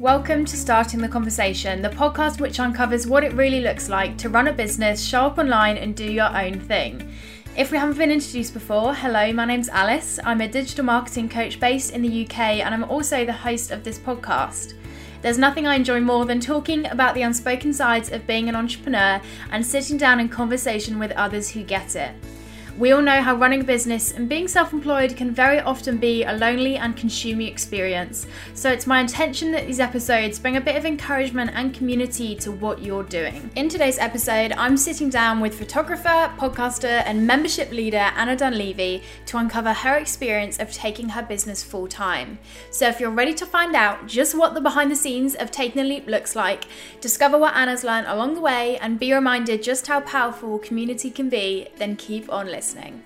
Welcome to Starting the Conversation, the podcast which uncovers what it really looks like to run a business, show up online, and do your own thing. If we haven't been introduced before, hello, my name's Alice. I'm a digital marketing coach based in the UK, and I'm also the host of this podcast. There's nothing I enjoy more than talking about the unspoken sides of being an entrepreneur and sitting down in conversation with others who get it. We all know how running a business and being self employed can very often be a lonely and consuming experience. So it's my intention that these episodes bring a bit of encouragement and community to what you're doing. In today's episode, I'm sitting down with photographer, podcaster, and membership leader Anna Dunleavy to uncover her experience of taking her business full time. So if you're ready to find out just what the behind the scenes of taking the leap looks like, discover what Anna's learned along the way, and be reminded just how powerful community can be, then keep on listening listening.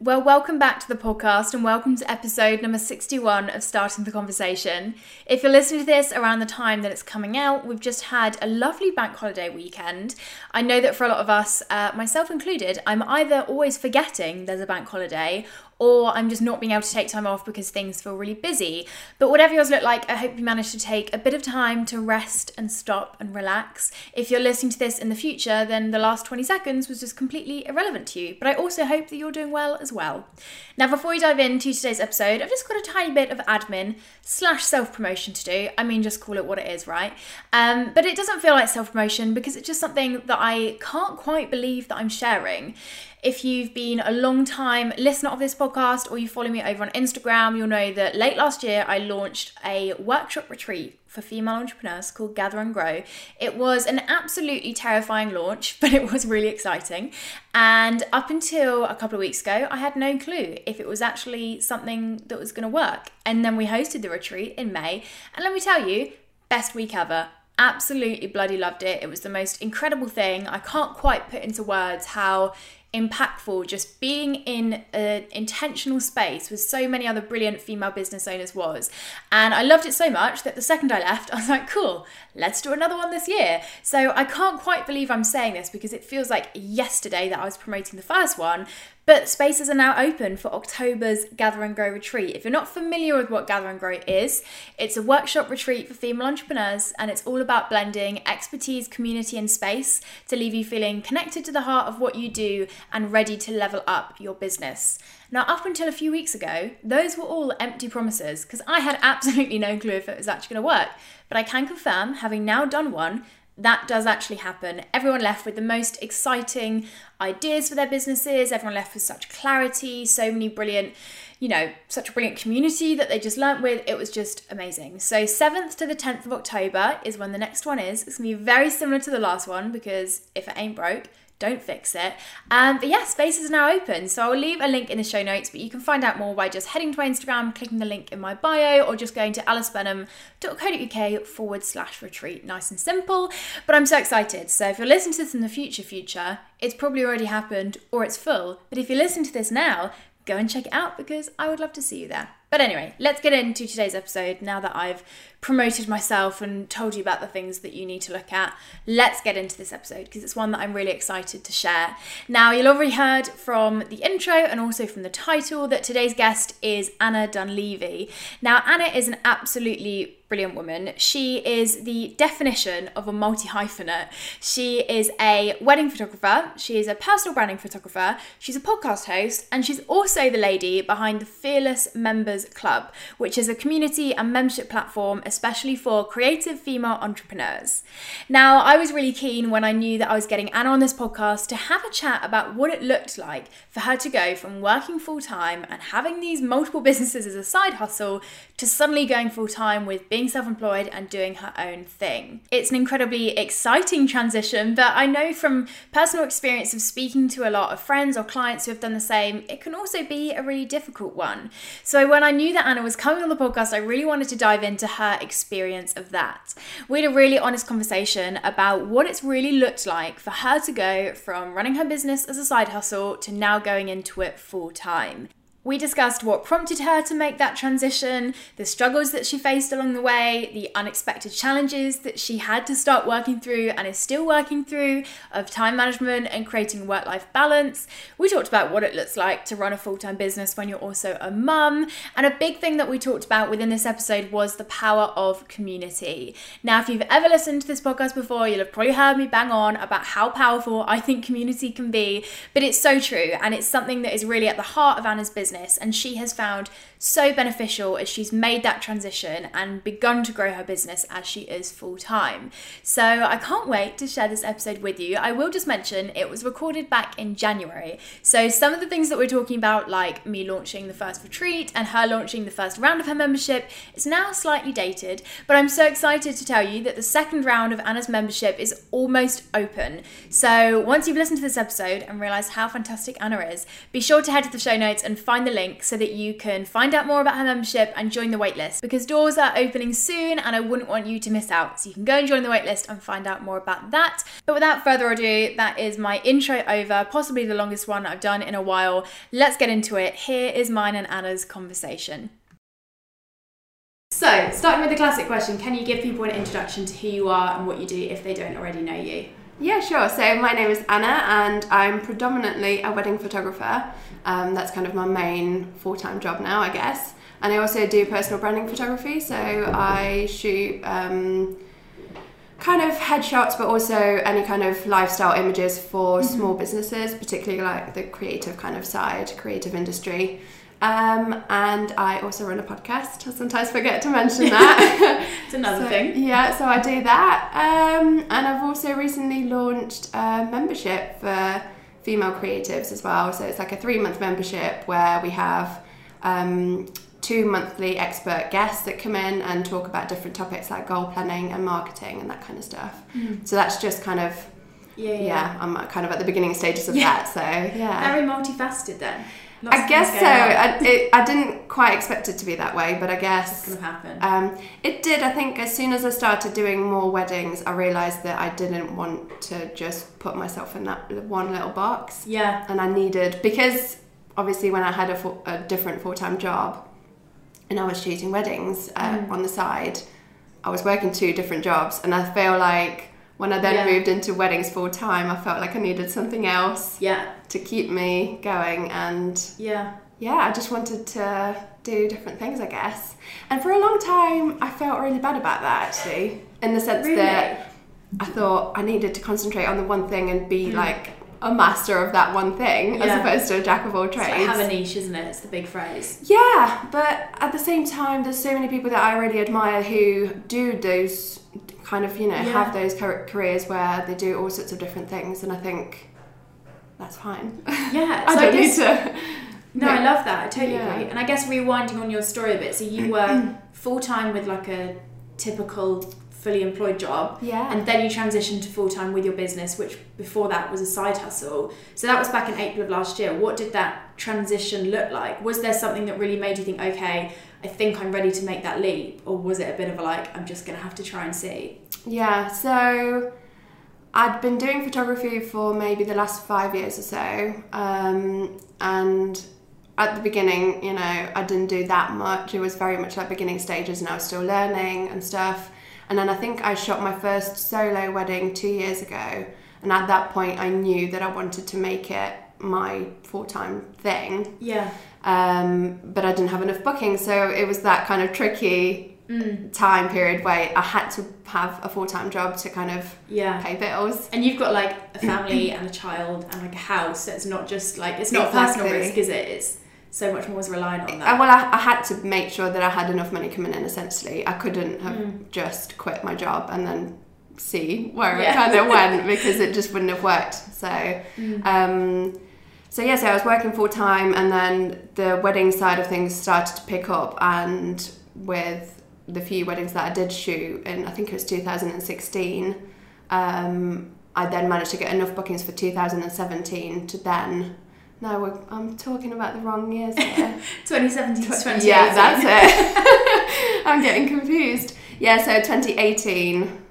Well, welcome back to the podcast and welcome to episode number 61 of Starting the Conversation. If you're listening to this around the time that it's coming out, we've just had a lovely bank holiday weekend. I know that for a lot of us, uh, myself included, I'm either always forgetting there's a bank holiday or I'm just not being able to take time off because things feel really busy. But whatever yours look like, I hope you managed to take a bit of time to rest and stop and relax. If you're listening to this in the future, then the last 20 seconds was just completely irrelevant to you. But I also hope that you're doing well as well. Now, before we dive into today's episode, I've just got a tiny bit of admin slash self promotion to do. I mean, just call it what it is, right? Um, but it doesn't feel like self promotion because it's just something that I can't quite believe that I'm sharing. If you've been a long time listener of this podcast or you follow me over on Instagram, you'll know that late last year I launched a workshop retreat for female entrepreneurs called Gather and Grow. It was an absolutely terrifying launch, but it was really exciting. And up until a couple of weeks ago, I had no clue if it was actually something that was going to work. And then we hosted the retreat in May. And let me tell you, best week ever absolutely bloody loved it. It was the most incredible thing. I can't quite put into words how impactful just being in an intentional space with so many other brilliant female business owners was. And I loved it so much that the second I left, I was like, cool, let's do another one this year. So I can't quite believe I'm saying this because it feels like yesterday that I was promoting the first one, but spaces are now open for October's Gather and Grow retreat. If you're not familiar with what Gather and Grow is, it's a workshop retreat for female entrepreneurs and it's all about blending expertise, community, and space to leave you feeling connected to the heart of what you do and ready to level up your business. Now, up until a few weeks ago, those were all empty promises because I had absolutely no clue if it was actually going to work. But I can confirm, having now done one, that does actually happen. Everyone left with the most exciting ideas for their businesses, everyone left with such clarity, so many brilliant, you know, such a brilliant community that they just learnt with. It was just amazing. So, 7th to the 10th of October is when the next one is. It's gonna be very similar to the last one because if it ain't broke, don't fix it. Um, but yeah, spaces is now open. So I'll leave a link in the show notes, but you can find out more by just heading to my Instagram, clicking the link in my bio, or just going to alicebenham.co.uk forward slash retreat. Nice and simple. But I'm so excited. So if you're listening to this in the future, future, it's probably already happened or it's full. But if you listen to this now, go and check it out because I would love to see you there. But anyway, let's get into today's episode now that I've promoted myself and told you about the things that you need to look at. Let's get into this episode because it's one that I'm really excited to share. Now, you'll already heard from the intro and also from the title that today's guest is Anna Dunleavy. Now, Anna is an absolutely brilliant woman. She is the definition of a multi hyphenate. She is a wedding photographer, she is a personal branding photographer, she's a podcast host, and she's also the lady behind the Fearless Members Club, which is a community and membership platform especially for creative female entrepreneurs. Now, I was really keen when I knew that I was getting Anna on this podcast to have a chat about what it looked like for her to go from working full time and having these multiple businesses as a side hustle to suddenly going full time with being self employed and doing her own thing. It's an incredibly exciting transition, but I know from personal experience of speaking to a lot of friends or clients who have done the same, it can also be a really difficult one. So when I knew that Anna was coming on the podcast, I really wanted to dive into her experience of that. We had a really honest conversation about what it's really looked like for her to go from running her business as a side hustle to now going into it full time. We discussed what prompted her to make that transition, the struggles that she faced along the way, the unexpected challenges that she had to start working through and is still working through of time management and creating work life balance. We talked about what it looks like to run a full time business when you're also a mum. And a big thing that we talked about within this episode was the power of community. Now, if you've ever listened to this podcast before, you'll have probably heard me bang on about how powerful I think community can be, but it's so true. And it's something that is really at the heart of Anna's business business and she has found so beneficial as she's made that transition and begun to grow her business as she is full time. So I can't wait to share this episode with you. I will just mention it was recorded back in January. So some of the things that we're talking about, like me launching the first retreat and her launching the first round of her membership, is now slightly dated, but I'm so excited to tell you that the second round of Anna's membership is almost open. So once you've listened to this episode and realised how fantastic Anna is, be sure to head to the show notes and find the link so that you can find out more about her membership and join the waitlist because doors are opening soon and I wouldn't want you to miss out. So you can go and join the waitlist and find out more about that. But without further ado, that is my intro over, possibly the longest one I've done in a while. Let's get into it. Here is mine and Anna's conversation. So, starting with the classic question, can you give people an introduction to who you are and what you do if they don't already know you? Yeah, sure. So my name is Anna, and I'm predominantly a wedding photographer. Um, that's kind of my main full time job now, I guess. And I also do personal branding photography. So I shoot um, kind of headshots, but also any kind of lifestyle images for mm-hmm. small businesses, particularly like the creative kind of side, creative industry. Um, and I also run a podcast. I sometimes forget to mention that. it's another so, thing. Yeah, so I do that. Um, and I've also recently launched a membership for female creatives as well. So it's like a three month membership where we have um, two monthly expert guests that come in and talk about different topics like goal planning and marketing and that kind of stuff. Mm. So that's just kind of. Yeah, yeah, yeah. I'm kind of at the beginning stages of yeah. that. So yeah, very multifaceted then. Lots I guess so. I, it, I, didn't quite expect it to be that way, but I guess it's gonna happen. Um, it did. I think as soon as I started doing more weddings, I realised that I didn't want to just put myself in that one little box. Yeah. And I needed because obviously when I had a, full, a different full time job, and I was shooting weddings uh, mm. on the side, I was working two different jobs, and I feel like when I then yeah. moved into weddings full time, I felt like I needed something else. Yeah. To keep me going and yeah. Yeah, I just wanted to do different things, I guess. And for a long time, I felt really bad about that actually, in the sense really? that I thought I needed to concentrate on the one thing and be mm. like a master of that one thing yeah. as opposed to a jack of all trades. Like have a niche, isn't it? It's the big phrase. Yeah, but at the same time, there's so many people that I really admire who do those kind of you know yeah. have those careers where they do all sorts of different things and i think that's fine. Yeah i so don't I guess, need to. No i love that i totally yeah. agree. And i guess rewinding on your story a bit so you were mm-hmm. full-time with like a typical fully employed job yeah. and then you transitioned to full-time with your business which before that was a side hustle. So that was back in april of last year. What did that transition look like? Was there something that really made you think okay I think I'm ready to make that leap, or was it a bit of a like, I'm just gonna have to try and see? Yeah, so I'd been doing photography for maybe the last five years or so, um, and at the beginning, you know, I didn't do that much. It was very much like beginning stages, and I was still learning and stuff. And then I think I shot my first solo wedding two years ago, and at that point, I knew that I wanted to make it my full time thing. Yeah. Um, but I didn't have enough bookings, so it was that kind of tricky mm. time period where I had to have a full time job to kind of yeah pay bills. And you've got like a family and a child and like a house. So it's not just like it's not exactly. personal risk, is it? It's so much more is reliant on that. Well, I, I, had to make sure that I had enough money coming in. Essentially, I couldn't have mm. just quit my job and then see where yeah. it kind of went because it just wouldn't have worked. So. Mm. Um, so yeah, so I was working full time, and then the wedding side of things started to pick up, and with the few weddings that I did shoot, and I think it was 2016, um, I then managed to get enough bookings for 2017 to then. No, I'm talking about the wrong years here. 2017 to 2018. Yeah, that's it. I'm getting confused. Yeah, so 2018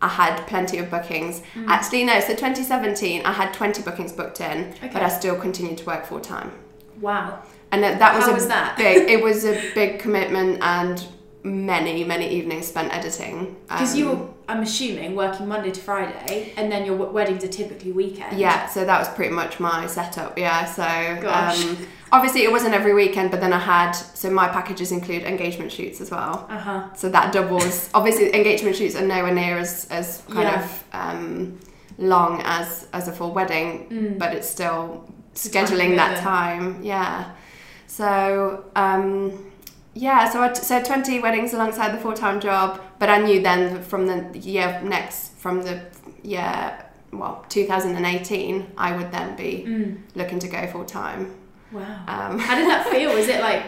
I had plenty of bookings. Mm. Actually, no, so 2017, I had 20 bookings booked in, okay. but I still continued to work full time. Wow. And that, that was How a was that? big. It was a big commitment and many many evenings spent editing. Because Um, you were, I'm assuming, working Monday to Friday, and then your w- weddings are typically weekend. Yeah, so that was pretty much my setup. Yeah, so um, obviously it wasn't every weekend, but then I had so my packages include engagement shoots as well. Uh huh. So that doubles. obviously, engagement shoots are nowhere near as as kind Yeah. of um, long as as a full wedding, Mm. but it's still It's a time scheduling that time. Yeah. So um, yeah, so I t- so twenty weddings alongside the full time job, but I knew then from the year next from the year well 2018 I would then be Mm. looking to go full time. Wow. Um, How did that feel? Was it like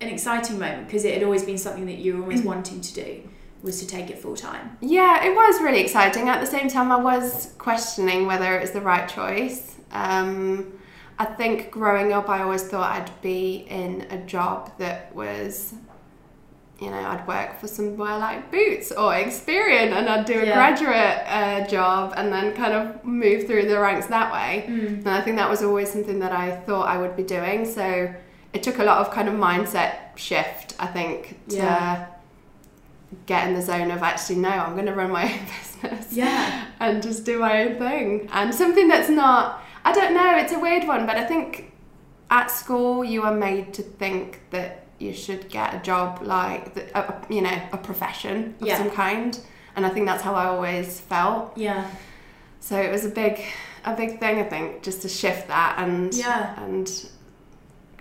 an exciting moment because it had always been something that you were always wanting to do? Was to take it full time. Yeah, it was really exciting. At the same time, I was questioning whether it was the right choice. Um, I think growing up, I always thought I'd be in a job that was, you know, I'd work for somewhere like Boots or Experian and I'd do a Yeah. graduate uh, job and then kind of move through the ranks that way. Mm. And I think that was always something that I thought I would be doing. So it took a lot of kind of mindset shift, I think, to Yeah. get in the zone of actually, no, I'm going to run my own business Yeah. and just do my own thing. And something that's not, I don't know, it's a weird one, but I think at school you are made to think that you should get a job like, a, you know, a profession of Yeah. some kind. And I think that's how I always felt. Yeah. So it was a big, a big thing, I think, just to shift that and Yeah. and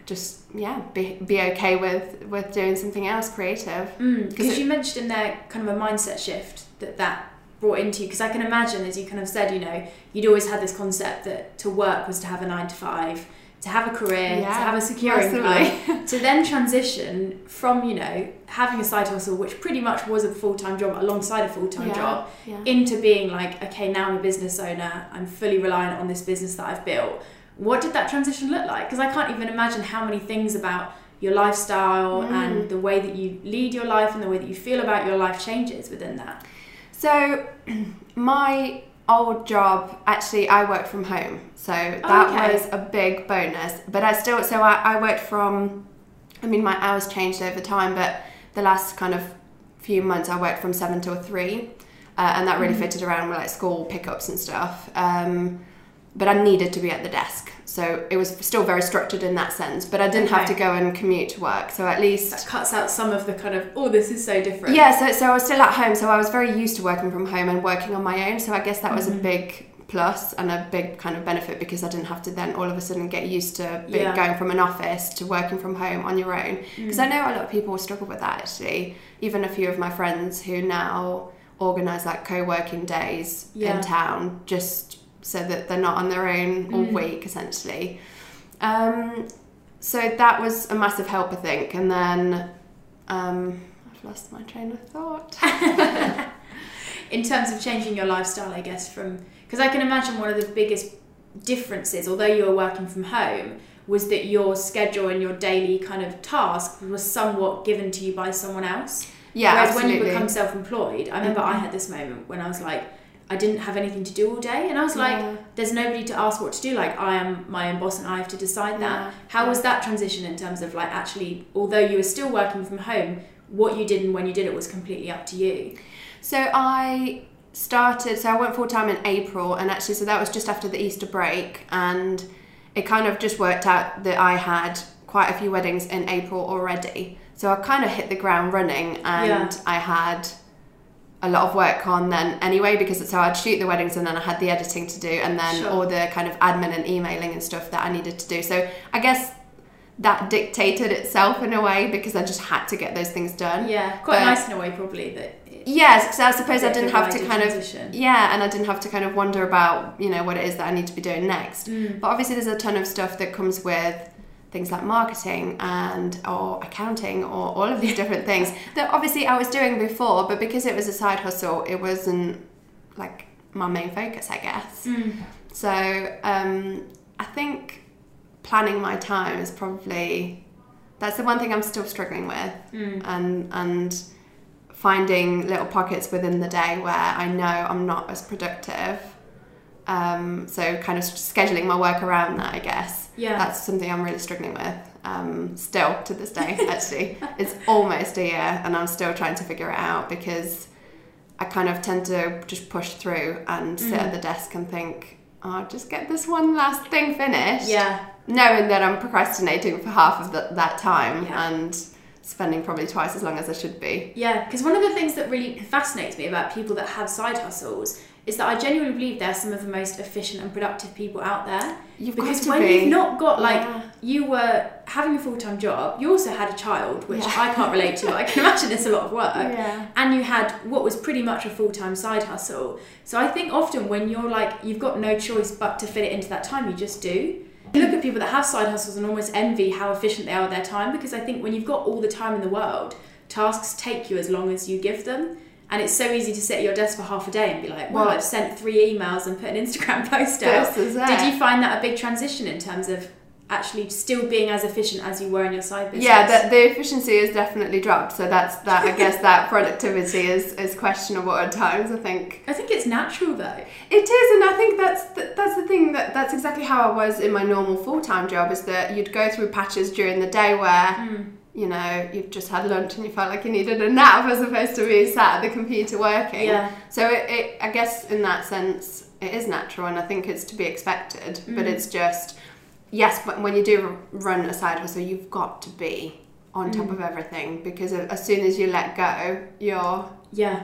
just yeah, be be okay with with doing something else creative. Mm, because it- you mentioned in there kind of a mindset shift that that brought into you. Because I can imagine, as you kind of said, you know, you'd always had this concept that to work was to have a nine to five, to have a career, to have a secure income, to then transition from you know having a side hustle, which pretty much was a full time job alongside a full time Yeah, job, yeah. into being like, okay, now I'm a business owner. I'm fully reliant on this business that I've built. What did that transition look like? Because I can't even imagine how many things about your lifestyle Mm. and the way that you lead your life and the way that you feel about your life changes within that. So my old job actually I worked from home. So that Oh, okay. was a big bonus. But I still so I, I worked from I mean my hours changed over time, but the last kind of few months I worked from seven till three. Uh, and that really Mhm. fitted around with like school pickups and stuff. Um, but I needed to be at the desk. So it was still very structured in that sense, but I didn't have to go and commute to work. So at least That cuts out some of the kind of, oh, this is so different. yeah, so, so I was still at home, so I was very used to working from home and working on my own. So I guess that was Mhm. a big plus and a big kind of benefit because I didn't have to then all of a sudden get used to be, Yeah. going from an office to working from home on your own. Because Mm. I know a lot of people struggle with that actually. Even a few of my friends who now organise like co-working days Yeah. in town just so that they're not on their own all Mm. week essentially. Um, so that was a massive help, I think. And then um, I've lost my train of thought. in terms of changing your lifestyle, I guess, from because I can imagine one of the biggest differences, although you were working from home, was that your schedule and your daily kind of task was somewhat given to you by someone else. Yeah, Whereas absolutely. when you become self-employed, I remember I Mhm. had this moment when I was like, I didn't have anything to do all day, and I was like, Yeah. there's nobody to ask what to do. Like I am my own boss, and I have to decide that. Yeah. How was that transition in terms of like actually, although you were still working from home, what you did and when you did it was completely up to you. So I started, so I went full time in April, and actually, so that was just after the Easter break, and it kind of just worked out that I had quite a few weddings in April already. So I kind of hit the ground running, and Yeah. I had a lot of work on then anyway because it's how I'd shoot the weddings and then I had the editing to do and then Sure. all the kind of admin and emailing and stuff that I needed to do. So I guess that dictated itself in a way because I just had to get those things done. Yeah, quite But- nice in a way, probably that. Yes, because I suppose I didn't have to kind of yeah, and I didn't have to kind of wonder about you know what it is that I need to be doing next. Mm. But obviously, there's a ton of stuff that comes with things like marketing and or accounting or all of these different things that obviously I was doing before, but because it was a side hustle, it wasn't like my main focus, I guess. Mm. So um, I think planning my time is probably that's the one thing I'm still struggling with Mm. and and finding little pockets within the day where I know I'm not as productive Um, so kind of scheduling my work around that, I guess. Yeah. That's something I'm really struggling with. Um, still to this day, actually. it's almost a year and I'm still trying to figure it out because I kind of tend to just push through and sit at the desk and think, I'll oh, just get this one last thing finished. Yeah. Knowing that I'm procrastinating for half of the, that time Yeah. and spending probably twice as long as I should be. Yeah, because one of the things that really fascinates me about people that have side hustles is that I genuinely believe they're some of the most efficient and productive people out there. You've got because when be. you've not got like Yeah. you were having a full time job, you also had a child, which Yeah. I can't relate to. I can imagine it's a lot of work. Yeah. And you had what was pretty much a full time side hustle. So I think often when you're like you've got no choice but to fit it into that time, you just do. You look at people that have side hustles and almost envy how efficient they are with their time because I think when you've got all the time in the world, tasks take you as long as you give them. And it's so easy to sit at your desk for half a day and be like, well, I've sent three emails and put an Instagram post out. This is it. Did you find that a big transition in terms of actually still being as efficient as you were in your side business? Yeah, the, the efficiency has definitely dropped. So that's that. I guess that productivity is, is questionable at times. I think I think it's natural though. it is, and I think that's the, that's the thing that that's exactly how I was in my normal full time job. Is that you'd go through patches during the day where Hmm. You know you've just had lunch and you felt like you needed a nap as opposed to being sat at the computer working. Yeah. So it, it I guess in that sense it is natural, and I think it's to be expected. But Mm. it's just yes, but when you do run a side hustle, you've got to be on Mm. top of everything because as soon as you let go, you're Yeah.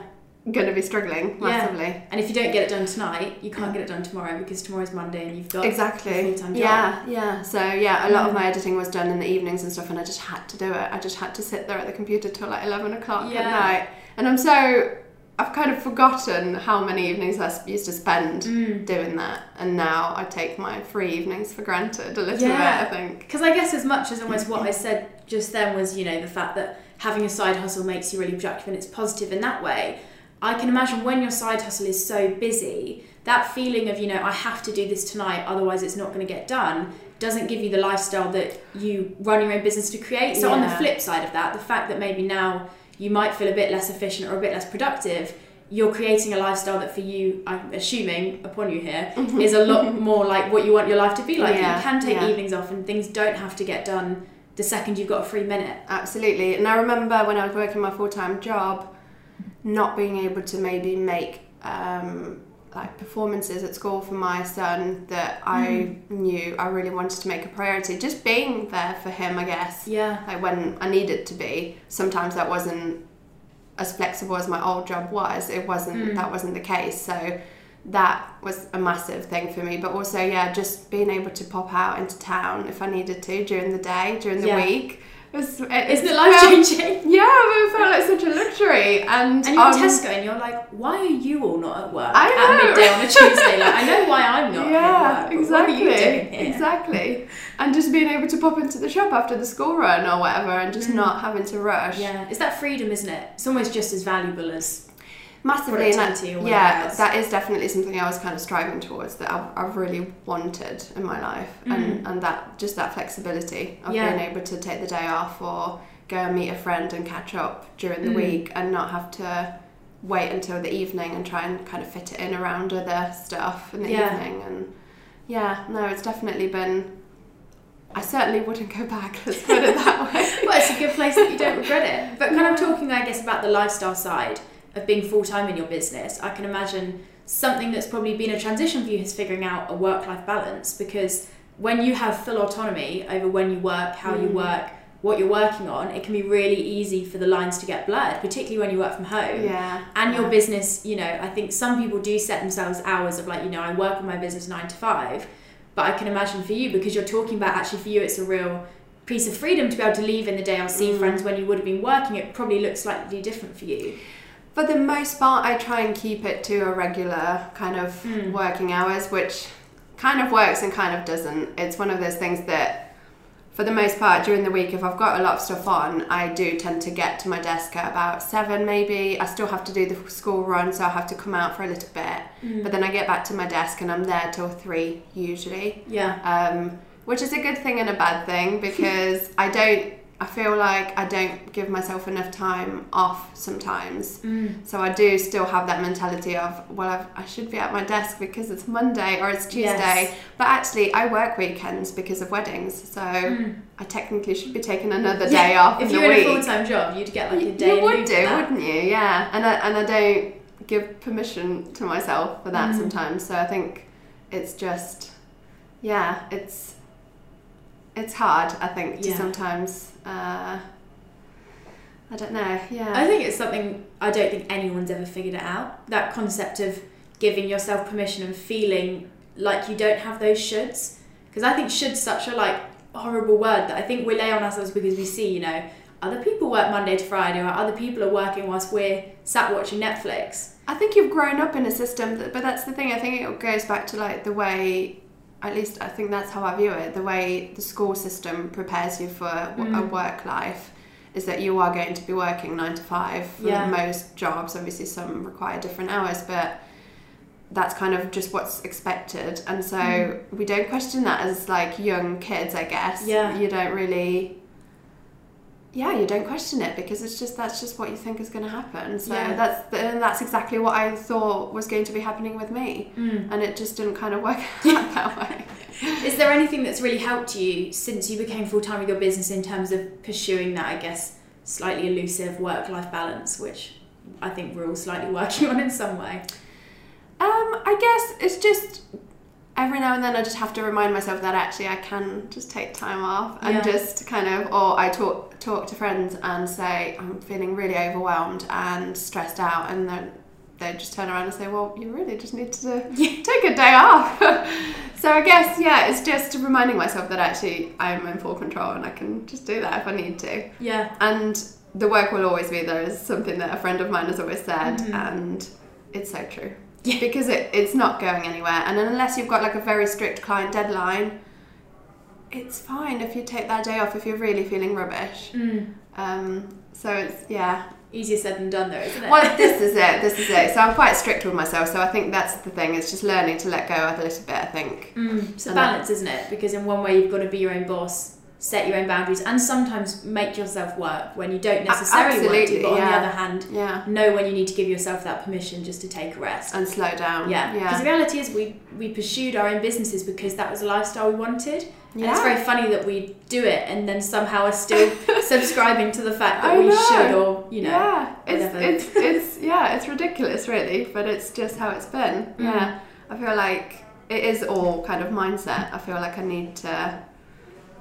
Going to be struggling Yeah. massively. And if you don't get it done tonight, you can't get it done tomorrow because tomorrow's Monday and you've got Exactly. a full-time job. Yeah, yeah. So yeah, a lot of Mm. my editing was done in the evenings and stuff, and I just had to do it. I just had to sit there at the computer till like eleven o'clock Yeah. at night, and I'm so I've kind of forgotten how many evenings I used to spend Mm. doing that, and now I take my free evenings for granted a little Yeah. bit. I think. Because I guess as much as almost what I said just then was, you know, the fact that having a side hustle makes you really productive and it's positive in that way. I can imagine when your side hustle is so busy, that feeling of, you know, I have to do this tonight, otherwise it's not going to get done, doesn't give you the lifestyle that you run your own business to create. So on the flip side of that, the fact that maybe now you might feel a bit less efficient or a bit less productive, you're creating a lifestyle that for you, I'm assuming upon you here, mm-hmm. is a lot more like what you want your life to be like. Yeah, You can take yeah. evenings off and things don't have to get done the second you've got a free minute. Absolutely. And I remember when I was working my full time job, not being able to maybe make um, like performances at school for my son that I knew I really wanted to make a priority. Just being there for him, I guess. Yeah. Like when I needed to be. Sometimes that wasn't as flexible as my old job was. It wasn't. Mm. That wasn't the case. So that was a massive thing for me. But also, yeah, just being able to pop out into town if I needed to during the day, during the Yeah. week. Was, it, Isn't it life changing? Yeah, it felt like such a luxury. And, And you're um, Tesco and you're like, why are you all not at work I at know. midday on a Tuesday? Like, I know why I'm not yeah, at work. exactly, What are you doing here? exactly. And just being able to pop into the shop after the school run or whatever, and just not having to rush. Mm. Yeah, it's that freedom, isn't it? It's almost just as valuable as massively. And that, Productivity or whatever yeah, else. that is definitely something I was kind of striving towards that I've, I've really wanted in my life, and and that just that flexibility of Mm. Yeah. being able to take the day off or go and meet a friend and catch up during the Mm. week, and not have to wait until the evening and try and kind of fit it in around other stuff in the Yeah. evening. And yeah, no, it's definitely been. I certainly wouldn't go back. Let's put it that way. well, it's a good place that you don't regret it. But kind of talking, I guess, about the lifestyle side of being full time in your business, I can imagine something that's probably been a transition for you is figuring out a work life balance because when you have full autonomy over when you work, how you Mm. work, what you're working on, it can be really easy for the lines to get blurred, particularly when you work from home. Yeah. And your business, you know, I think some people do set themselves hours of like, you know, I work on my business nine to five. But I can imagine for you, because you're talking about actually for you, it's a real piece of freedom to be able to leave in the day or see Mm. friends when you would have been working. It probably looks slightly different for you. For the most part, I try and keep it to a regular kind of Mm. working hours, which kind of works and kind of doesn't. It's one of those things that, for the most part, during the week, if I've got a lot of stuff on, I do tend to get to my desk at about seven, maybe. I still have to do the school run, so I have to come out for a little bit. But then I get back to my desk and I'm there till three usually Yeah. um, which is a good thing and a bad thing because I don't. I feel like I don't give myself enough time off sometimes. Mm. So I do still have that mentality of, well, I've, I should be at my desk because it's Monday or it's Tuesday. Yes. But actually, I work weekends because of weddings. So Mm. I technically should be taking another day off If in you the were week. in a full time job, you'd get like a you day. in would do, wouldn't you? Yeah. And I, and I don't give permission to myself for that Mm. sometimes. So I think it's just, yeah, it's it's hard. I think to Yeah. sometimes. Uh, I don't know. Yeah. I think it's something I don't think anyone's ever figured it out. That concept of giving yourself permission and feeling like you don't have those shoulds. Because I think should's such a like horrible word that I think we lay on ourselves because we see, you know, other people work Monday to Friday or other people are working whilst we're sat watching Netflix. I think you've grown up in a system, that, but that's the thing. I think it goes back to like the way, at least I think that's how I view it. The way the school system prepares you for w a Mm. work life is that you are going to be working nine to five for Yeah. most jobs. Obviously, some require different hours, but that's kind of just what's expected. And so Mm. we don't question that as like young kids, I guess. Yeah. You don't really. Yeah, you don't question it because it's just that's just what you think is going to happen. So Yeah. that's and that's exactly what I thought was going to be happening with me, Mm. and it just didn't kind of work out that way. Is there anything that's really helped you since you became full time with your business in terms of pursuing that, I guess, slightly elusive work life balance, which I think we're all slightly working on in some way? Um, I guess it's just every now and then I just have to remind myself that actually I can just take time off and Yeah. just kind of, or I talk talk to friends and say I'm feeling really overwhelmed and stressed out, and then they just turn around and say, well, you really just need to take a day off. so I guess yeah, it's just reminding myself that actually I'm in full control and I can just do that if I need to. Yeah. And the work will always be there is something that a friend of mine has always said, Mhm. and it's so true. Yeah. Because it, it's not going anywhere. And unless you've got like a very strict client deadline, it's fine if you take that day off if you're really feeling rubbish. Mm. Um, so it's, yeah. Easier said than done, though, isn't it? Well, this is it. This is it. So I'm quite strict with myself. So I think that's the thing. It's just learning to let go of a little bit, I think. Mm, it's a And balance, isn't it? Because in one way you've got to be your own boss, set your own boundaries, and sometimes make yourself work when you don't necessarily want to. But on yeah. the other hand, Yeah. know when you need to give yourself that permission just to take a rest. And slow down. Yeah, because Yeah. the reality is we we pursued our own businesses because that was a lifestyle we wanted. And it's very funny that we do it and then somehow are still subscribing to the fact that I we know. should or you know. yeah, it's, it's it's yeah, it's ridiculous, really, but it's just how it's been. Mm. Yeah, I feel like it is all kind of mindset. I feel like I need to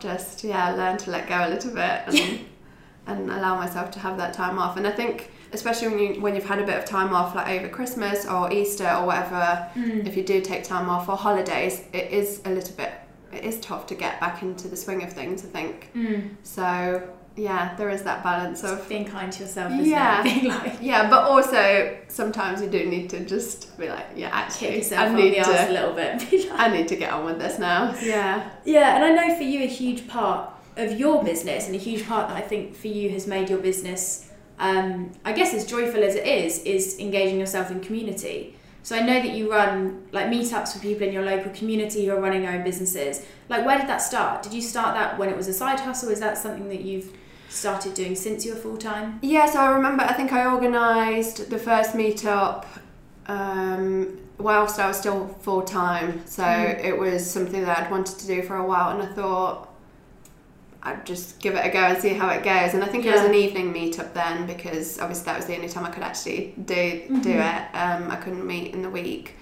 just yeah learn to let go a little bit and and allow myself to have that time off. And I think especially when you when you've had a bit of time off, like over Christmas or Easter or whatever, Mm. if you do take time off or holidays, it is a little bit it is tough to get back into the swing of things. I think Mm. so. Yeah, there is that balance of being kind to yourself, Yeah. like yeah, but also sometimes you do need to just be like, yeah, kick actually, yourself I need the arse a to, little bit. Be like, I need to get on with this now. Yeah, Yeah, and I know for you a huge part of your business and a huge part that I think for you has made your business, um, I guess as joyful as it is, is engaging yourself in community. So I know that you run like meetups for people in your local community who are running their own businesses. Like, where did that start? Did you start that when it was a side hustle? Is that something that you've started doing since you were full time? yeah. So I remember, I think I organised the first meetup um, whilst I was still full time. So Mm. it was something that I'd wanted to do for a while, and I thought. I'd just give it a go and see how it goes. And I think it was an evening meetup then because obviously that was the only time I could actually do do Mhm. it. Um, I couldn't meet in the week.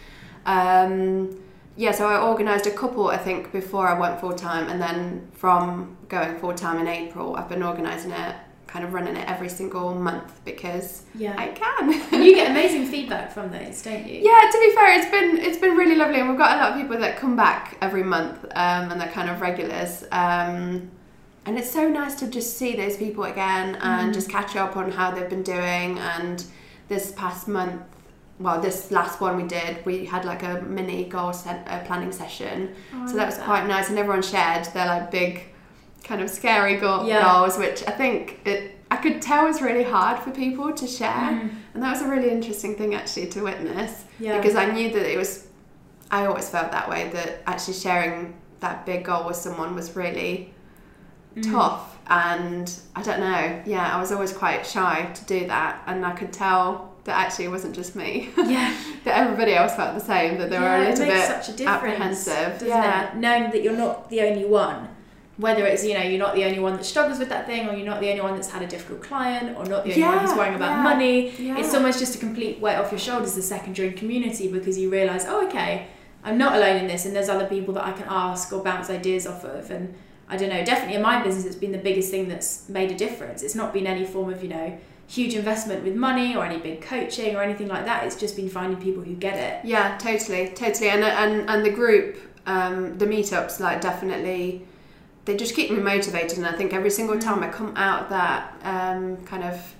Um, yeah, so I organised a couple, I think, before I went full time, and then from going full time in April, I've been organising it, kind of running it every single month because Yeah. I can. you get amazing feedback from those, don't you? yeah, to be fair, it's been it's been really lovely, and we've got a lot of people that come back every month, um, and they're kind of regulars. Um, and it's so nice to just see those people again and Mhm. just catch up on how they've been doing. And this past month, well, this last one we did, we had like a mini goal set, uh, planning session. Oh, so that was love quite nice, and everyone shared their like big, kind of scary go- Yeah. goals, which I think it I could tell was really hard for people to share, Mm. and that was a really interesting thing actually to witness Yeah. because I knew that it was. I always felt that way that actually sharing that big goal with someone was really mm. tough and I don't know. Yeah, I was always quite shy to do that, and I could tell that actually it wasn't just me. Yeah, that everybody else felt the same. That they yeah, were a little bit such a apprehensive. yeah, it? knowing that you're not the only one. Whether it's you know you're not the only one that struggles with that thing, or you're not the only one that's had a difficult client, or not the only yeah, one who's worrying about yeah, money. It's almost just a complete weight off your shoulders. The second you're in community because you realise, oh okay, I'm not alone in this, and there's other people that I can ask or bounce ideas off of, and I don't know, definitely in my business, it's been the biggest thing that's made a difference. It's not been any form of, you know, huge investment with money or any big coaching or anything like that. It's just been finding people who get it. Yeah, totally, totally. And and and the group, um, the meetups, like definitely, they just keep me motivated. And I think every single mm. time I come out that um, kind of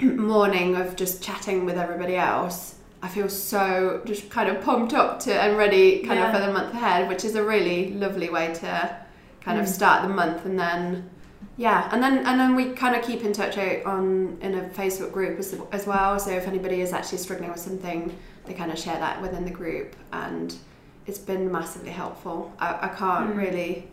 morning of just chatting with everybody else. I feel so just kind of pumped up to and ready kind yeah. of for the month ahead, which is a really lovely way to kind mm. of start the month and then yeah and then and then we kind of keep in touch on in a facebook group as, as well. So if anybody is actually struggling with something they kind of share that within the group and it's been massively helpful. I, I can't mm. really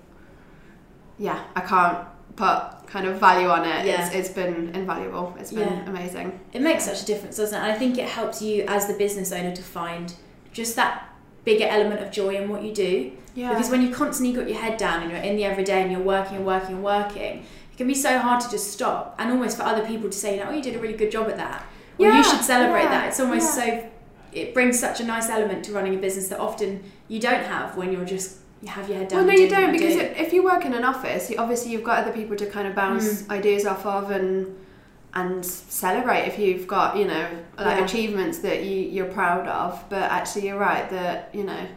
yeah i can't put kind of value on it. Yeah. it's, it's been invaluable. It's been yeah. amazing. It makes such a difference doesn't it? And i think it helps you as the business owner to find just that bigger element of joy in what you do yeah. Because when you constantly got your head down and you're in the everyday and you're working and working and working, it can be so hard to just stop. And almost for other people to say, you know, oh, you did a really good job at that. Or yeah, you should celebrate yeah, that. It's almost yeah. so, it brings such a nice element to running a business that often you don't have when you're just you have your head down. Well, no, you don't because do. if you work in an office, you, obviously you've got other people to kind of bounce mm. ideas off of and and celebrate if you've got you know like yeah. achievements that you you're proud of. But actually, you're right that you know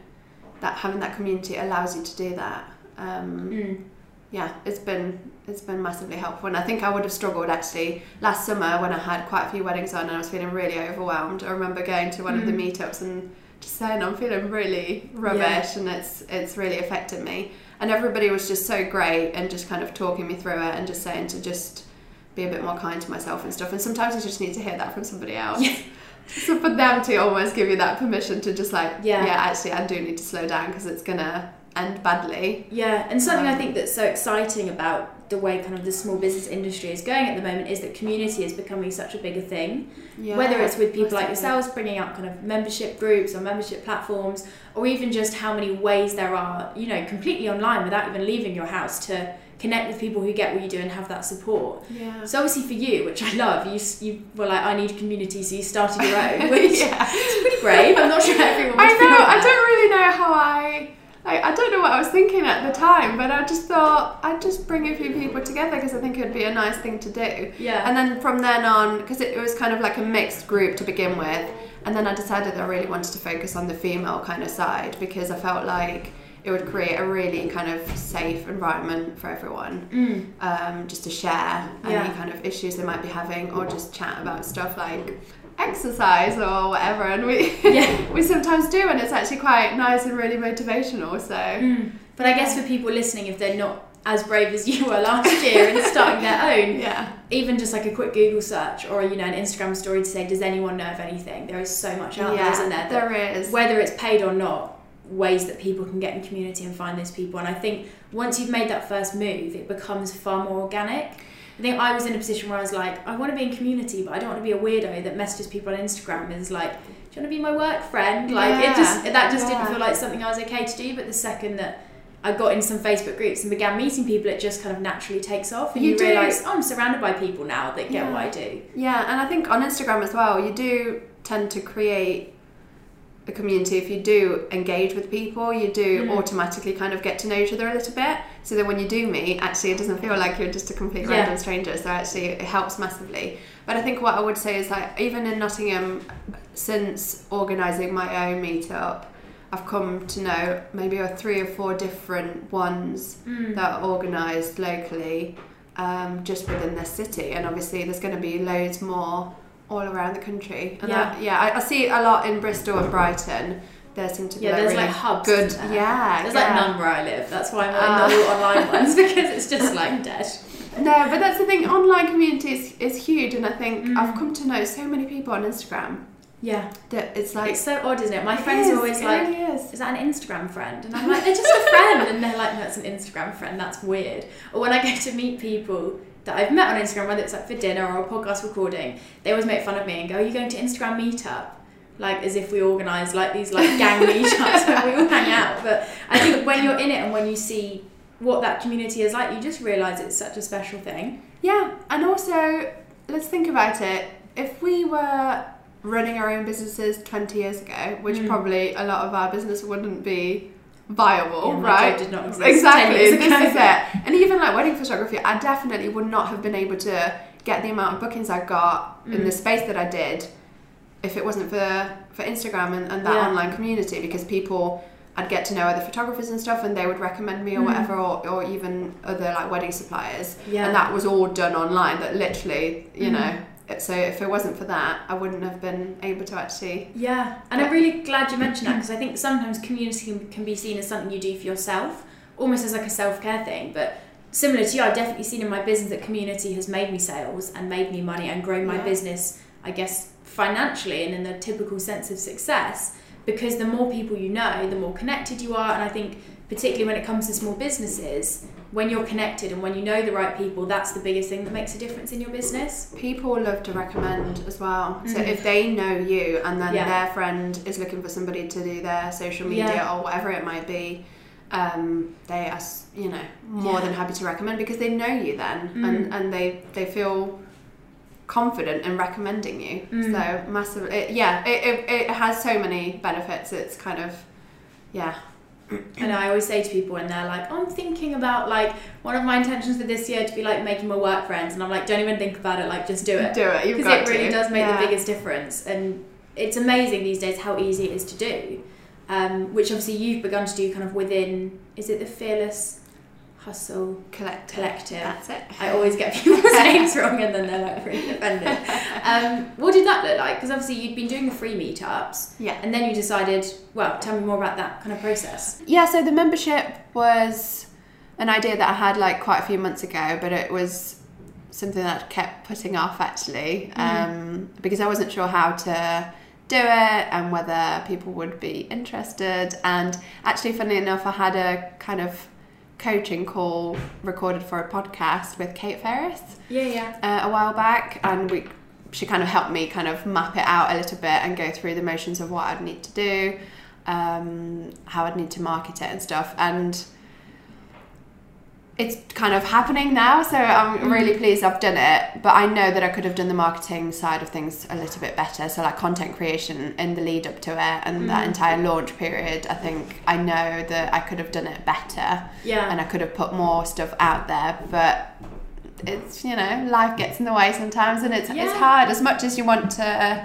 that having that community allows you to do that. Um, mm. Yeah, it's been it's been massively helpful, and I think I would have struggled actually last summer when I had quite a few weddings on and I was feeling really overwhelmed. I remember going to one mm. of the mm. meetups and just saying I'm feeling really rubbish, yeah. and it's it's really affected me. And everybody was just so great and just kind of talking me through it and just saying to just be a bit more kind to myself and stuff. And sometimes I just need to hear that from somebody else. Yeah so for them to almost give you that permission to just like yeah, yeah actually I do need to slow down because it's gonna end badly. Yeah, and something um, I think that's so exciting about the way kind of the small business industry is going at the moment is that community is becoming such a bigger thing. Yeah, Whether it's with people like yourselves bringing up kind of membership groups or membership platforms, or even just how many ways there are, you know, completely online without even leaving your house to connect with people who get what you do and have that support. Yeah. So obviously for you, which I love, you you were like, I need community, so you started your own, which yeah. is pretty brave. I'm not sure everyone. I know. I don't really know how I. I, I don't know what I was thinking at the time, but I just thought I'd just bring a few people together because I think it would be a nice thing to do. Yeah. And then from then on, because it, it was kind of like a mixed group to begin with, and then I decided that I really wanted to focus on the female kind of side because I felt like it would create a really kind of safe environment for everyone mm. um, just to share yeah. any kind of issues they might be having or just chat about stuff like exercise or whatever and we yeah. we sometimes do and it's actually quite nice and really motivational so mm. but i guess for people listening if they're not as brave as you were last year and starting their own yeah even just like a quick google search or you know an instagram story to say does anyone know of anything there is so much out yeah, there isn't there there is whether it's paid or not ways that people can get in community and find those people. And I think once you've made that first move, it becomes far more organic. I think I was in a position where I was like, I want to be in community, but I don't want to be a weirdo that messages people on Instagram and is like, do you want to be my work friend? Like yeah. it just that just yeah. didn't feel like something I was okay to do. But the second that I got in some Facebook groups and began meeting people, it just kind of naturally takes off, and you, you realise oh, I'm surrounded by people now that get yeah. what I do. Yeah, and I think on Instagram as well, you do tend to create community, if you do engage with people, you do mm. automatically kind of get to know each other a little bit. So that when you do meet, actually, it doesn't feel like you're just a complete yeah. random stranger. So actually, it helps massively. But I think what I would say is that even in Nottingham, since organising my own meetup, I've come to know maybe three or four different ones mm. that are organised locally, um, just within the city. And obviously, there's going to be loads more all around the country. And yeah, yeah, I, I, see a lot in Bristol and Brighton. There seem to be yeah, like there's really like hubs. Good, yeah. There's yeah. like none where I live. That's why I'm uh, in online ones because it's just like dead. No, but that's the thing. Online community is, is huge, and I think mm. I've come to know so many people on Instagram Yeah. That it's like It's so odd, isn't it? My It friends is, are always like, really is. is that an Instagram friend? And I'm like, they're just a friend. And they're like, no, it's an Instagram friend. That's weird. Or when I go to meet people that I've met on Instagram, whether it's like for dinner or a podcast recording, they always make fun of me and go, are you going to Instagram meetup? Like as if we organise like these like gang meetups where we all hang out. But I think when you're in it and when you see what that community is like, you just realise it's such a special thing. Yeah, and also let's think about it. If we were running our own businesses 20 years ago, which Mm. probably a lot of our business wouldn't be viable, Yeah, right? did not exist 10 Exactly, this is it. And even like wedding photography, I definitely would not have been able to get the amount of bookings I got in Mm. the space that I did if it wasn't for for Instagram and, and that Yeah. online community because people I'd get to know other photographers and stuff and they would recommend me or Mm. whatever or, or even other like wedding suppliers Yeah. and that was all done online that literally you Mhm. know so if it wasn't for that I wouldn't have been able to actually Yeah, and I'm really glad you mentioned that because I think sometimes community can, be seen as something you do for yourself, almost as like a self care thing. But similar to you, I've definitely seen in my business that community has made me sales and made me money and grown my Yeah. business, I guess, financially and in the typical sense of success. Because the more people you know, the more connected you are. And I think, particularly when it comes to small businesses, when you're connected and when you know the right people, that's the biggest thing that makes a difference in your business. people love to recommend as well so Mhm. if they know you and then Yeah. their friend is looking for somebody to do their social media Yeah. or whatever it might be um, they are you know more Yeah. than happy to recommend because they know you then Mm. and, and they they feel confident in recommending you Mm. so massive it, yeah it, it, it has so many benefits it's kind of yeah And I always say to people when they're like, I'm thinking about like one of my intentions for this year to be like making my work friends, and I'm like, don't even think about it, like just do it do it because it really to. does make Yeah. the biggest difference, and it's amazing these days how easy it is to do. Um, which obviously you've begun to do kind of within. Is it the Fearless Hustle collective Collective? that's it I always get people's names wrong, and then they're like really offended. Um, what did that look like? Because obviously you'd been doing the free meetups, yeah and then you decided. Well, tell me more about that kind of process. Yeah, so the membership was an idea that I had like quite a few months ago, but it was something that I kept putting off actually um, because I wasn't sure how to do it and whether people would be interested. And actually, funnily enough, I had a kind of coaching call recorded for a podcast with Kate Ferris Yeah, yeah. uh, a while back, and we she kind of helped me kind of map it out a little bit and go through the motions of what I'd need to do, um, how I'd need to market it and stuff, and it's kind of happening now. So I'm really pleased I've done it, but I know that I could have done the marketing side of things a little bit better. So like content creation in the lead up to it and that Mm. entire launch period, I think I know that I could have done it better Yeah. and I could have put more stuff out there, but it's you know life gets in the way sometimes, and it's it's hard. As much as you want to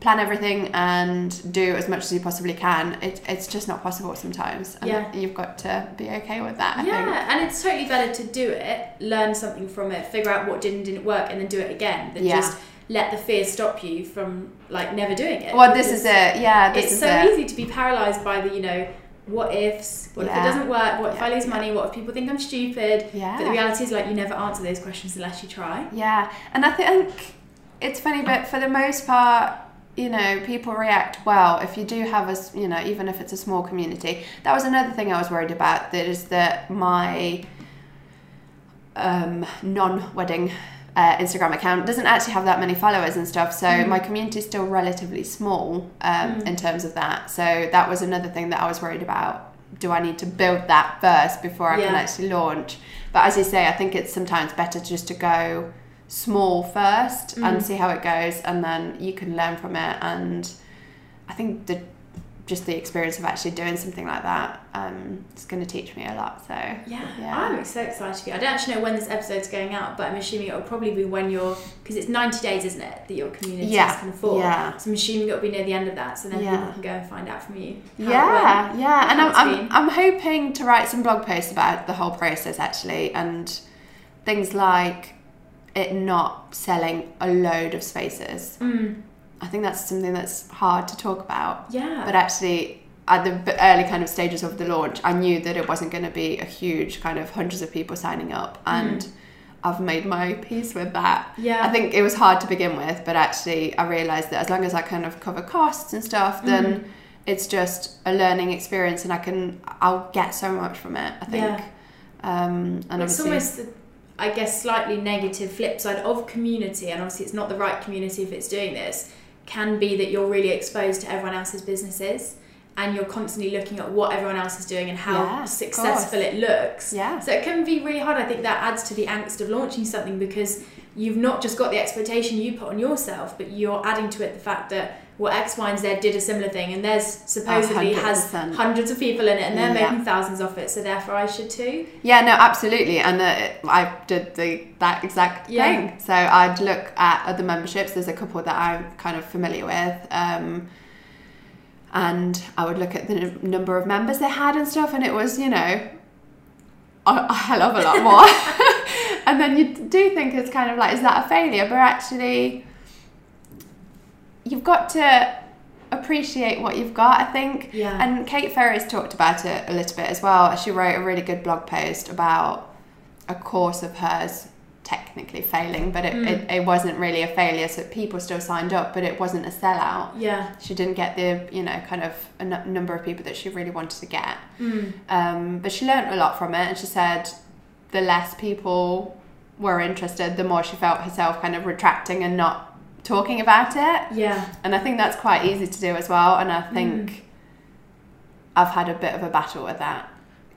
plan everything and do as much as you possibly can, it, it's just not possible sometimes. And Yeah. you've got to be okay with that. I think. Yeah, and it's totally better to do it, learn something from it, figure out what did and didn't work, and then do it again than Yeah. just let the fear stop you from like never doing it. Well, this is it. Yeah, this It's so it. easy to be paralyzed by the you know what ifs. What if it doesn't work? What if I Yeah, lose yeah. money? What if people think I'm stupid? Yeah. But the reality is like you never answer those questions unless you try. Yeah, and I think it's funny, but for the most part, you know, people react well if you do have a you know, even if it's a small community. That was another thing I was worried about. That is that my um, non-wedding uh, Instagram account doesn't actually have that many followers and stuff. So Mm. my community is still relatively small um, Mm. in terms of that. So that was another thing that I was worried about. Do I need to build that first before I can actually launch? But as you say, I think it's sometimes better just to go small first Mm. and see how it goes, and then you can learn from it. And I think the just the experience of actually doing something like that um, is going to teach me a lot. So Yeah, Yeah. I'm so excited for you. I don't actually know when this episode's going out, but I'm assuming it'll probably be when you're because it's 90 days, isn't it, that your community Yeah, of for. yeah. So I'm assuming it'll be near the end of that, so then Yeah. people can go and find out from you. yeah, went, yeah, and I'm, I'm. I'm hoping to write some blog posts about the whole process actually, and things like it not selling a load of spaces. Mm, I think that's something that's hard to talk about. yeah. But actually, at the early kind of stages of the launch, I knew that it wasn't going to be a huge kind of hundreds of people signing up, and I've made my peace with that. Yeah. I think it was hard to begin with, but actually I realised that as long as I kind of cover costs and stuff, then Mm. it's just a learning experience, and I can I'll get so much from it. I think. Yeah. Um, and it's obviously, almost the, I guess slightly negative flip side of community and obviously it's not the right community if it's doing this can be that you're really exposed to everyone else's businesses and you're constantly looking at what everyone else is doing and how Yeah, successful it looks Yeah. so it can be really hard i think that adds to the angst of launching something because you've not just got the expectation you put on yourself but you're adding to it the fact that well X, Y, and Z did a similar thing, and there's supposedly has 100%. hundreds of people in it, and they're Yeah. making thousands off it, so therefore I should too. Yeah, no, absolutely, and uh, I did the that exact Yeah. thing. So I'd look at other memberships. There's a couple that I'm kind of familiar with, um, and I would look at the n- number of members they had and stuff, and it was you know a hell of a lot more. and then you do think it's kind of like, is that a failure? But actually, you've got to appreciate what you've got. I think. Yeah. And Kate Ferris talked about it a little bit as well. She wrote a really good blog post about a course of hers technically failing, but it, Mm. it, it wasn't really a failure. So people still signed up, but it wasn't a sellout. Yeah. She didn't get the, you know, kind of a n- number of people that she really wanted to get. Mm. Um, but she learned a lot from it, and she said the less people were interested, the more she felt herself kind of retracting and not talking about it. Yeah. And I think that's quite easy to do as well. And I think Mm. I've had a bit of a battle with that.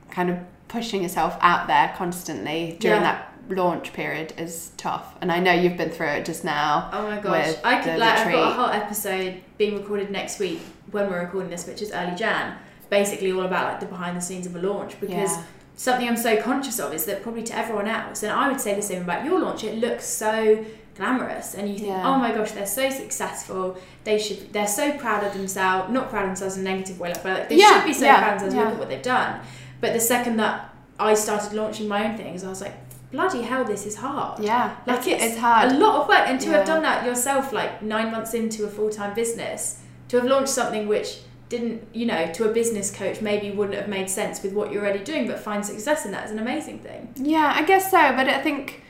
Kind of pushing yourself out there constantly during Yeah. that launch period is tough. And I know you've been through it just now. Oh my gosh. I could like I've got a whole episode being recorded next week when we're recording this, which is early Jan. Basically all about like the behind the scenes of a launch because Yeah. something I'm so conscious of is that probably to everyone else, and I would say the same about your launch, it looks so glamorous and you think, oh Yeah. oh my gosh, they're so successful. They should they're so proud of themselves, not proud of themselves in a negative way, like, but like they Yeah, should be so yeah, proud of themselves, look at what they've done. But the second that I started launching my own things, I was like, bloody hell, this is hard. Yeah. Like it's, it's hard. a lot of work, and to have done that yourself, like nine months into a full time business, to have launched something which didn't, you know, to a business coach maybe wouldn't have made sense with what you're already doing, but find success in that is an amazing thing. Yeah, I guess so. But I think,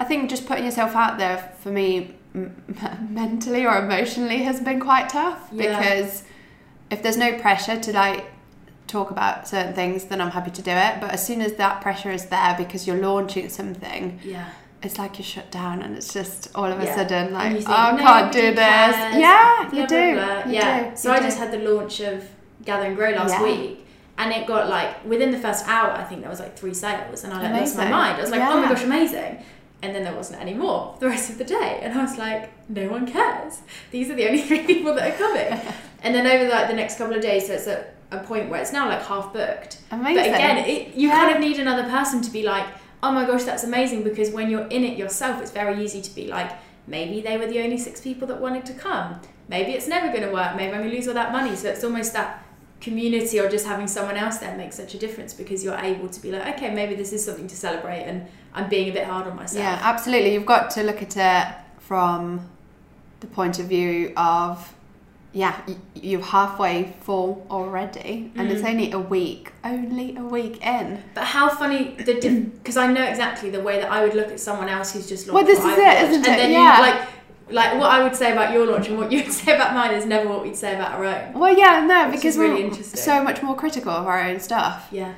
I think just putting yourself out there for me, m- mentally or emotionally, has been quite tough Yeah. because if there's no pressure to like talk about certain things, then I'm happy to do it. But as soon as that pressure is there because you're launching something, Yeah. it's like you shut down and it's just all of a Yeah. sudden like, you oh, think, I can't do this. cares, Yeah, you do. You yeah. do. So You I do. just had the launch of Gather and Grow last Yeah. week. And it got like within the first hour, I think there was like three sales, and I like lost my mind. I was like, "Oh my gosh, amazing!" And then there wasn't any more for the rest of the day, and I was like, "No one cares. These are the only three people that are coming." and then over like the next couple of days, so it's at a point where it's now like half booked. Amazing. But again, it, you Yeah. kind of need another person to be like, oh my gosh, that's amazing. Because when you're in it yourself, it's very easy to be like, maybe they were the only six people that wanted to come. Maybe it's never going to work. Maybe I'm going to lose all that money. So it's almost that community or just having someone else there makes such a difference because you're able to be like, okay, maybe this is something to celebrate and I'm being a bit hard on myself. Yeah, absolutely. You've got to look at it from the point of view of, yeah, you're halfway full already, and it's Mm. only a week, only a week in. But how funny the because I know exactly the way that I would look at someone else who's just launched. Well, this is I've it, launched. isn't and it? then Yeah. you like like what I would say about your launch and what you would say about mine is never what we'd say about our own. Well, yeah, no, because we're so much more critical of our own stuff. Yeah,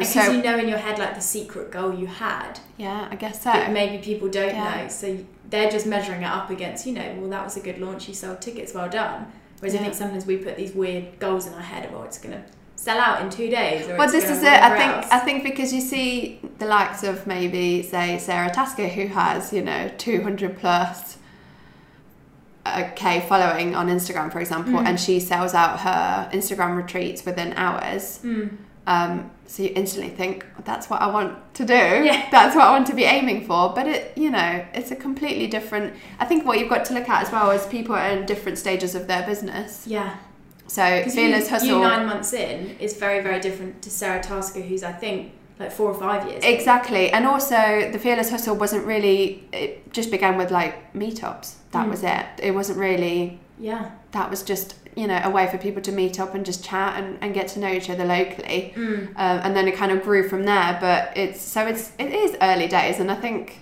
Because so, you know in your head like the secret goal you had, yeah, I guess so. maybe people don't Yeah. know, so they're just measuring it up against you know, well that was a good launch, you sold tickets, well done. Whereas I think sometimes we put these weird goals in our head of oh it's gonna sell out in two days. Or Well, this is it. I think else. I think because you see the likes of maybe say Sarah Tasker, who has you know 200 plus a k following on Instagram, for example, Mm. and she sells out her Instagram retreats within hours. Mm. Um, so you instantly think that's what I want to do. Yeah. That's what I want to be aiming for. But it, you know, it's a completely different. I think what you've got to look at as well is people are in different stages of their business. Yeah. So Because you, fearless hustle. you nine months in is very, very different to Sarah Tasker, who's I think like four or five years. Exactly. And also, the Fearless Hustle wasn't really, it just began with like meetups. That Mm. was it. It wasn't really, Yeah. that was just, you know, a way for people to meet up and just chat and, and get to know each other locally. Mm. Um, and then it kind of grew from there. But it's, so it's, it is early days. And I think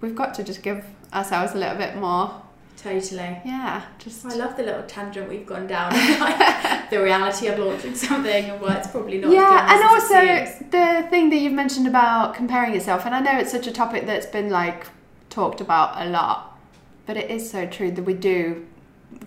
we've got to just give ourselves a little bit more. Totally. Yeah, just. I love the little tangent we've gone down, like the reality of launching something and why it's probably not. Yeah, and also the thing that you've mentioned about comparing yourself, and I know it's such a topic that's been like talked about a lot, but it is so true that we do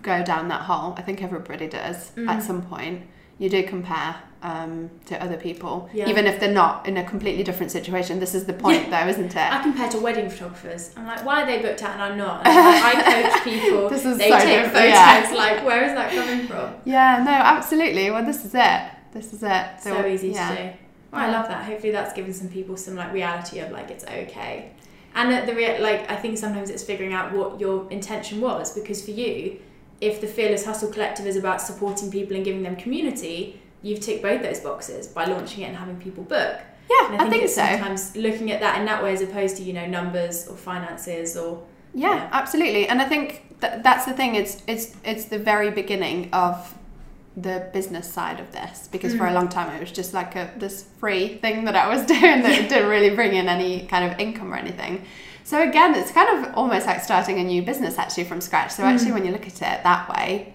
go down that hole. I think everybody does mm. at some point. You do compare um, to other people, yeah. even if they're not in a completely different situation. This is the point, yeah. though, isn't it? I compare to wedding photographers. I'm like, why are they booked out and I'm not? And like, I coach people. this is they so take photos. Yeah. Like, where is that coming from? Yeah, no, absolutely. Well, this is it. This is it. So, easy to do. Well, I love that. Hopefully, that's given some people some like reality of like it's okay. And the rea- like, I think sometimes it's figuring out what your intention was because for you, if the Fearless Hustle Collective is about supporting people and giving them community, you've ticked both those boxes by launching it and having people book. Yeah, and I, think, I think it's so. Sometimes looking at that in that way as opposed to you know numbers or finances or yeah, yeah. absolutely. And I think that that's the thing. It's it's it's the very beginning of the business side of this because mm. for a mm. long time it was just like a this free thing that I was doing that didn't really bring in any kind of income or anything. So again, it's kind of almost like starting a new business actually from scratch. So actually, mm. when you look at it that way,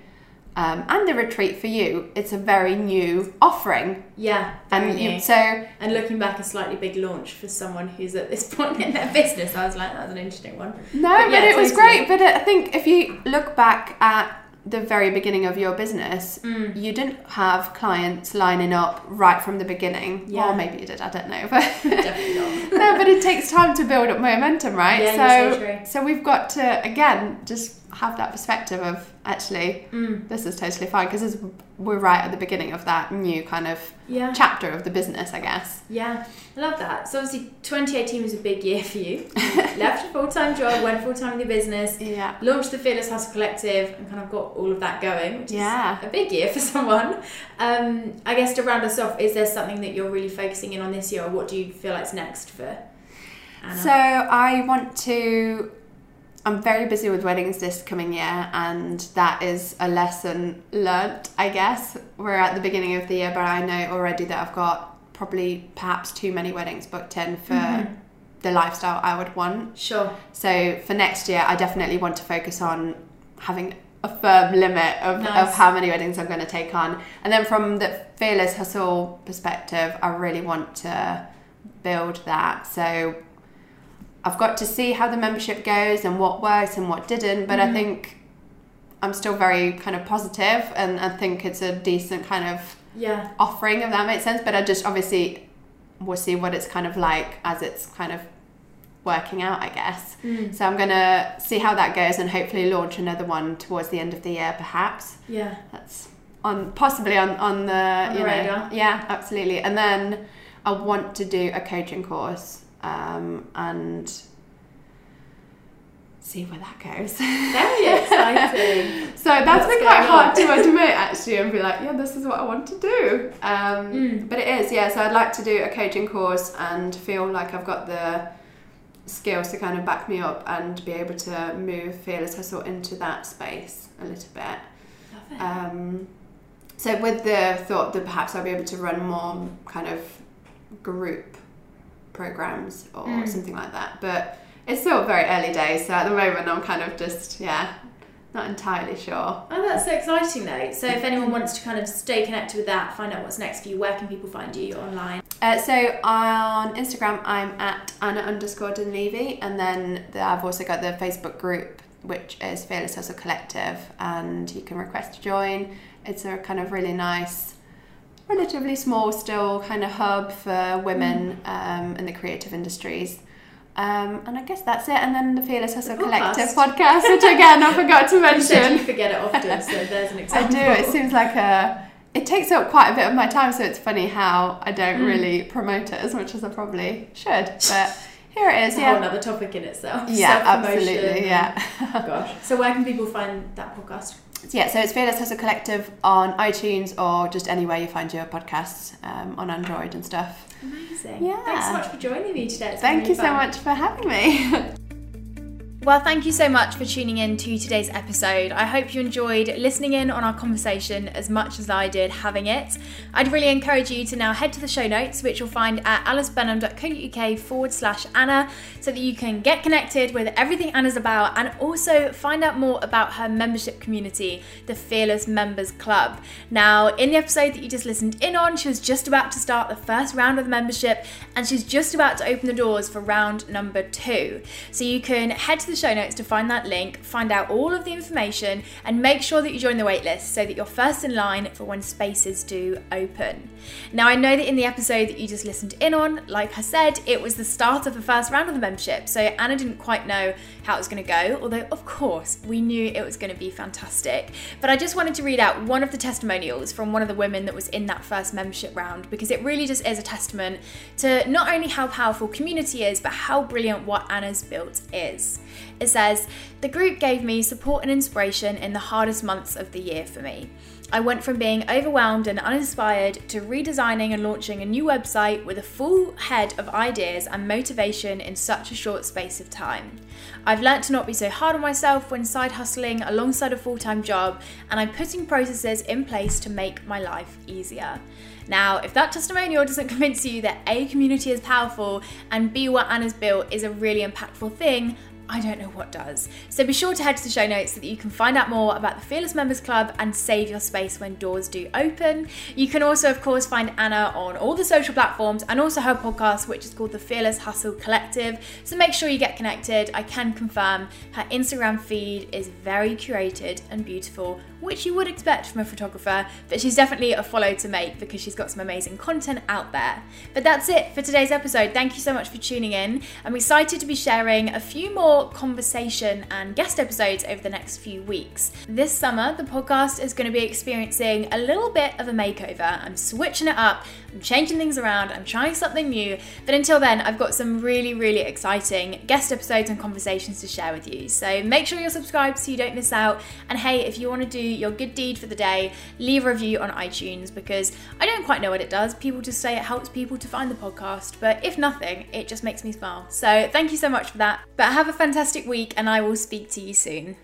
um, and the retreat for you, it's a very new offering. Yeah, and you, so and looking back, a slightly big launch for someone who's at this point in their business. I was like, that was an interesting one. No, but, yeah, but it totally. was great. But I think if you look back at the very beginning of your business, mm. you didn't have clients lining up right from the beginning. Yeah. Or maybe you did, I don't know. But Definitely not. no, but it takes time to build up momentum, right? Yeah, so, so, so we've got to again just have that perspective of actually mm. this is totally fine because we're right at the beginning of that new kind of yeah. chapter of the business i guess yeah i love that so obviously 2018 was a big year for you left a full-time job went full-time in the business yeah launched the fearless hustle collective and kind of got all of that going which yeah. is a big year for someone um, i guess to round us off is there something that you're really focusing in on this year or what do you feel like's next for Anna? so i want to I'm very busy with weddings this coming year, and that is a lesson learnt, I guess. We're at the beginning of the year, but I know already that I've got probably perhaps too many weddings booked in for mm-hmm. the lifestyle I would want. Sure. So for next year, I definitely want to focus on having a firm limit of, nice. of how many weddings I'm going to take on. And then from the Fearless Hustle perspective, I really want to build that. So I've got to see how the membership goes and what works and what didn't. But mm. I think I'm still very kind of positive and I think it's a decent kind of yeah offering if that makes sense. But I just obviously will see what it's kind of like as it's kind of working out, I guess. Mm. So I'm gonna see how that goes and hopefully launch another one towards the end of the year, perhaps. Yeah, that's on possibly on on the, on the you radar. know yeah absolutely. And then I want to do a coaching course um, and see where that goes. Very exciting. so that's What's been quite hard to admit actually and be like, yeah, this is what I want to do. Um, mm. But it is, yeah. So I'd like to do a coaching course and feel like I've got the skills to kind of back me up and be able to move Fearless Hustle into that space a little bit. Love it. Um, so with the thought that perhaps I'll be able to run more kind of group programs or mm. something like that. But it's still very early days, so at the moment I'm kind of just yeah, not entirely sure. Oh, that's so exciting though. So if anyone wants to kind of stay connected with that, find out what's next for you, where can people find you online? Uh, so on Instagram, I'm at Anna underscore Dunleavy, and then the, I've also got the Facebook group, which is Fearless Hustle Collective, and you can request to join. It's a kind of really nice relatively small still kind of hub for women mm. um, in the creative industries. Um, and I guess that's it. And then the Fearless Hustle the Collective podcast, which again I forgot to mention. You, you forget it often, so there's an example. I do. It seems like a. It takes up quite a bit of my time, so it's funny how I don't mm. really promote it as much as I probably should. But here it is. Yeah. another topic in itself. Yeah, absolutely. Yeah. gosh. So where can people find that podcast? Yeah, so it's Fearless Hustle Collective on iTunes or just anywhere you find your podcasts um, on Android and stuff. Amazing. Yeah. Thanks so much for joining me today. It's Thank you fun. so much for having me. Well, thank you so much for tuning in to today's episode. I hope you enjoyed listening in on our conversation as much as I did having it. I'd really encourage you to now head to the show notes, which you'll find at alicebenham.co.uk forward slash Anna, so that you can get connected with everything Anna's about and also find out more about her membership community, the Fearless Members Club. Now, in the episode that you just listened in on, she was just about to start the first round of the membership and she's just about to open the doors for round number two. So you can head the show notes to find that link, find out all of the information, and make sure that you join the waitlist so that you're first in line for when spaces do open. Now, I know that in the episode that you just listened in on, like I said, it was the start of the first round of the membership, so Anna didn't quite know how it was going to go, although, of course, we knew it was going to be fantastic. But I just wanted to read out one of the testimonials from one of the women that was in that first membership round because it really just is a testament to not only how powerful community is, but how brilliant what Anna's built is. It says, The group gave me support and inspiration in the hardest months of the year for me. I went from being overwhelmed and uninspired to redesigning and launching a new website with a full head of ideas and motivation in such a short space of time. I've learnt to not be so hard on myself when side hustling alongside a full time job, and I'm putting processes in place to make my life easier. Now, if that testimonial doesn't convince you that A community is powerful and B what Anna's built is a really impactful thing, I don't know what does. So be sure to head to the show notes so that you can find out more about the Fearless Members Club and save your space when doors do open. You can also, of course, find Anna on all the social platforms and also her podcast, which is called the Fearless Hustle Collective. So make sure you get connected. I can confirm her Instagram feed is very curated and beautiful, which you would expect from a photographer, but she's definitely a follow to make because she's got some amazing content out there. But that's it for today's episode. Thank you so much for tuning in. I'm excited to be sharing a few more conversation and guest episodes over the next few weeks. This summer, the podcast is going to be experiencing a little bit of a makeover. I'm switching it up, I'm changing things around, I'm trying something new. But until then, I've got some really, really exciting guest episodes and conversations to share with you. So make sure you're subscribed so you don't miss out. And hey, if you want to do your good deed for the day, leave a review on iTunes because I don't quite know what it does. People just say it helps people to find the podcast, but if nothing, it just makes me smile. So thank you so much for that. But have a fantastic week, and I will speak to you soon.